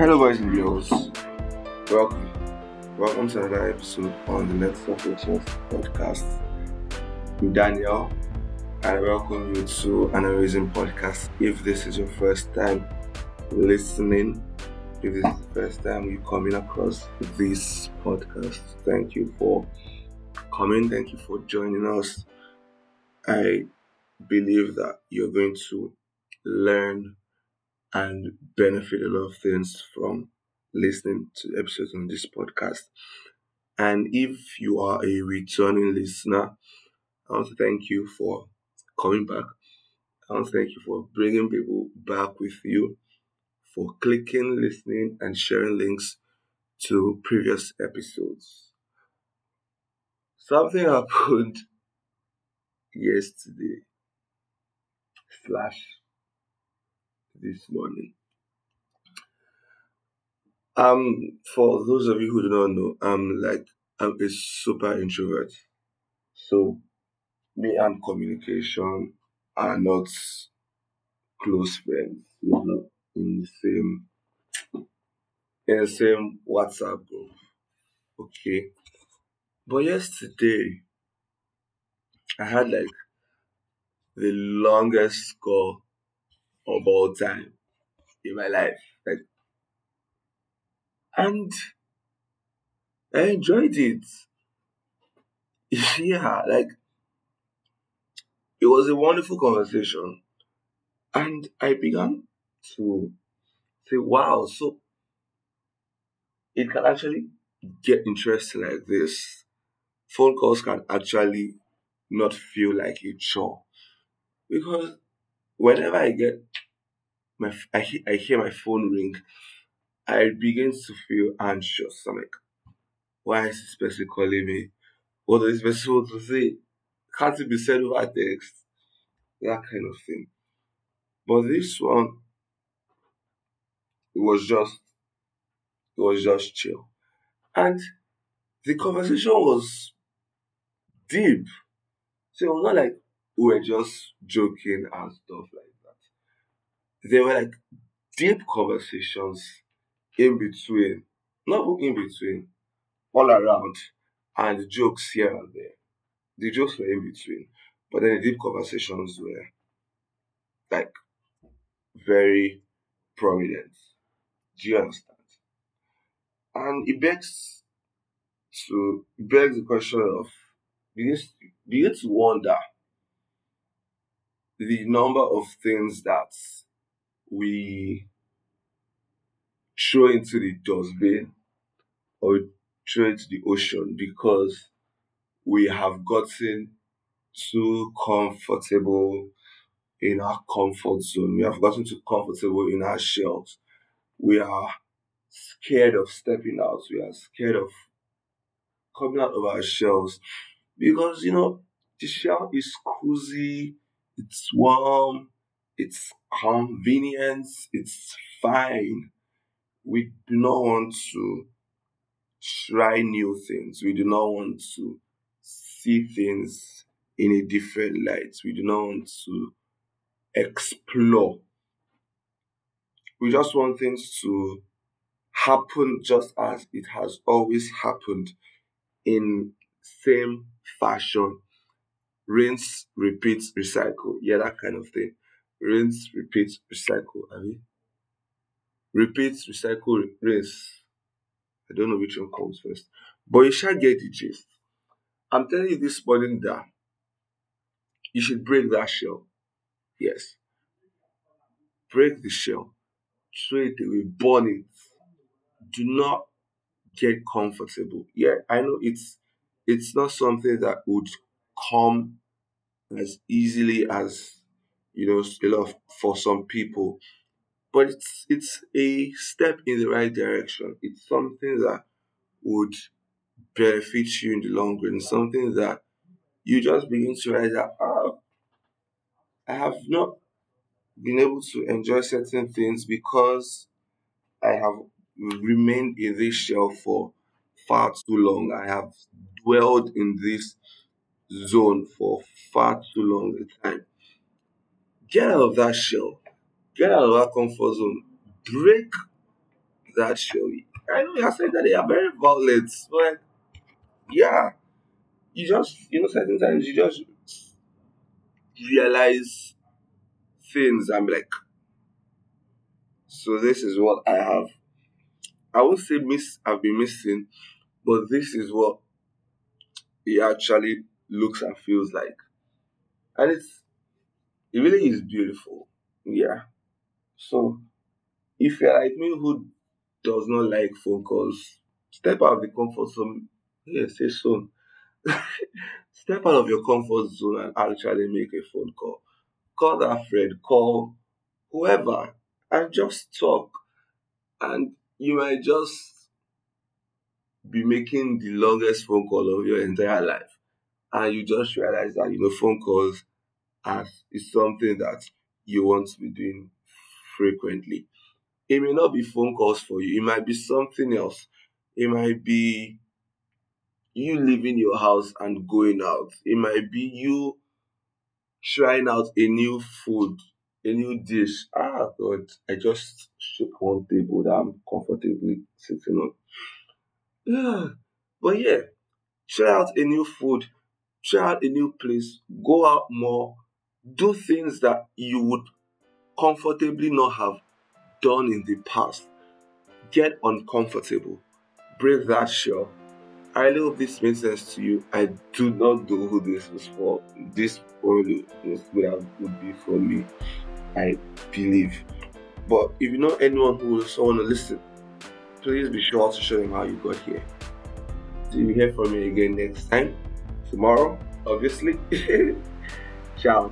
Hello, boys and girls. Welcome. Welcome to another episode on the Next Reflections podcast. I'm Daniel, I welcome you to an amazing podcast. If this is your first time listening, if this is the first time you're coming across this podcast, thank you for coming. Thank you for joining us. I believe that you're going to learn and benefit a lot of things from listening to episodes on this podcast. And if you are a returning listener, I want to thank you for coming back. I want to thank you for bringing people back with you, for clicking, listening, and sharing links to previous episodes. Something happened yesterday slash this morning. Um, for those of you who do not know, I'm like I'm a super introvert. So me and communication are not close friends, you know, in the same in the same WhatsApp group. Okay. But yesterday I had like the longest call of all time in my life. Like and I enjoyed it. Yeah, like it was a wonderful conversation. And I began to say, wow, so it can actually get interesting like this. Phone calls can actually not feel like a chore. Because whenever I get my I, I hear my phone ring, I begin to feel anxious. I'm like, why is this person calling me? What is this person want to say? Can't it be said over text? That kind of thing. But this one, it was just, it was just chill. And the conversation was deep. So it was not like we were just joking and stuff like that. There were like deep conversations in between, not in between, all around, and jokes here and there. The jokes were in between, but then the deep conversations were like very prominent. Do you understand? And it begs to it begs the question of begin begin to wonder the number of things that we throw into the dustbin or throw into the ocean because we have gotten too comfortable in our comfort zone. We have gotten too comfortable in our shells. We are scared of stepping out. We are scared of coming out of our shells because you know the shell is cozy, it's warm, it's convenient, it's fine. We do not want to try new things. We do not want to see things in a different light. We do not want to explore. We just want things to happen just as it has always happened in same fashion. Rinse, repeat, recycle. Yeah, that kind of thing. Rinse, repeat, recycle. I mean, repeat, recycle, rinse. I don't know which one comes first. But you shall get the gist. I'm telling you this morning that you should break that shell. Yes. Break the shell. Throw it away. Burn it. Do not get comfortable. Yeah, I know it's it's not something that would come as easily as you know a lot of, for some people, but it's it's a step in the right direction. It's something that would benefit you in the long run. Something that you just begin to realize that ah, I have not been able to enjoy certain things because I have remained in this shell for far too long. I have dwelled in this zone for far too long a time. Get out of that shell. Get out of that comfort zone. Break that shell. I know you're saying that they are very violent, but yeah, you just you know certain times you just realize things be like, so this is what I have. I won't say miss I've been missing, but this is what it actually looks and feels like. And it's it really is beautiful. Yeah. So if you're like me who does not like phone calls, step out of the comfort zone. Yeah, say soon. step out of your comfort zone and actually make a phone call. Call that friend, call whoever, and just talk. And you might just be making the longest phone call of your entire life. And you just realize that, you know, phone calls are, is something that you want to be doing frequently. It may not be phone calls for you, it might be something else. It might be you leaving your house and going out. It might be you trying out a new food, a new dish. Ah, God, I just shook one table that I'm comfortably sitting on. Yeah, but yeah, try out a new food, try out a new place, go out more, do things that you would comfortably not have done in the past. Get uncomfortable, break that shell. I really hope this makes sense to you. I do not know who this was for. This only would be for me. I believe. But if you know anyone who also want to listen, please be sure to show them how you got here. Do you hear from me again next time? Tomorrow, obviously. Ciao.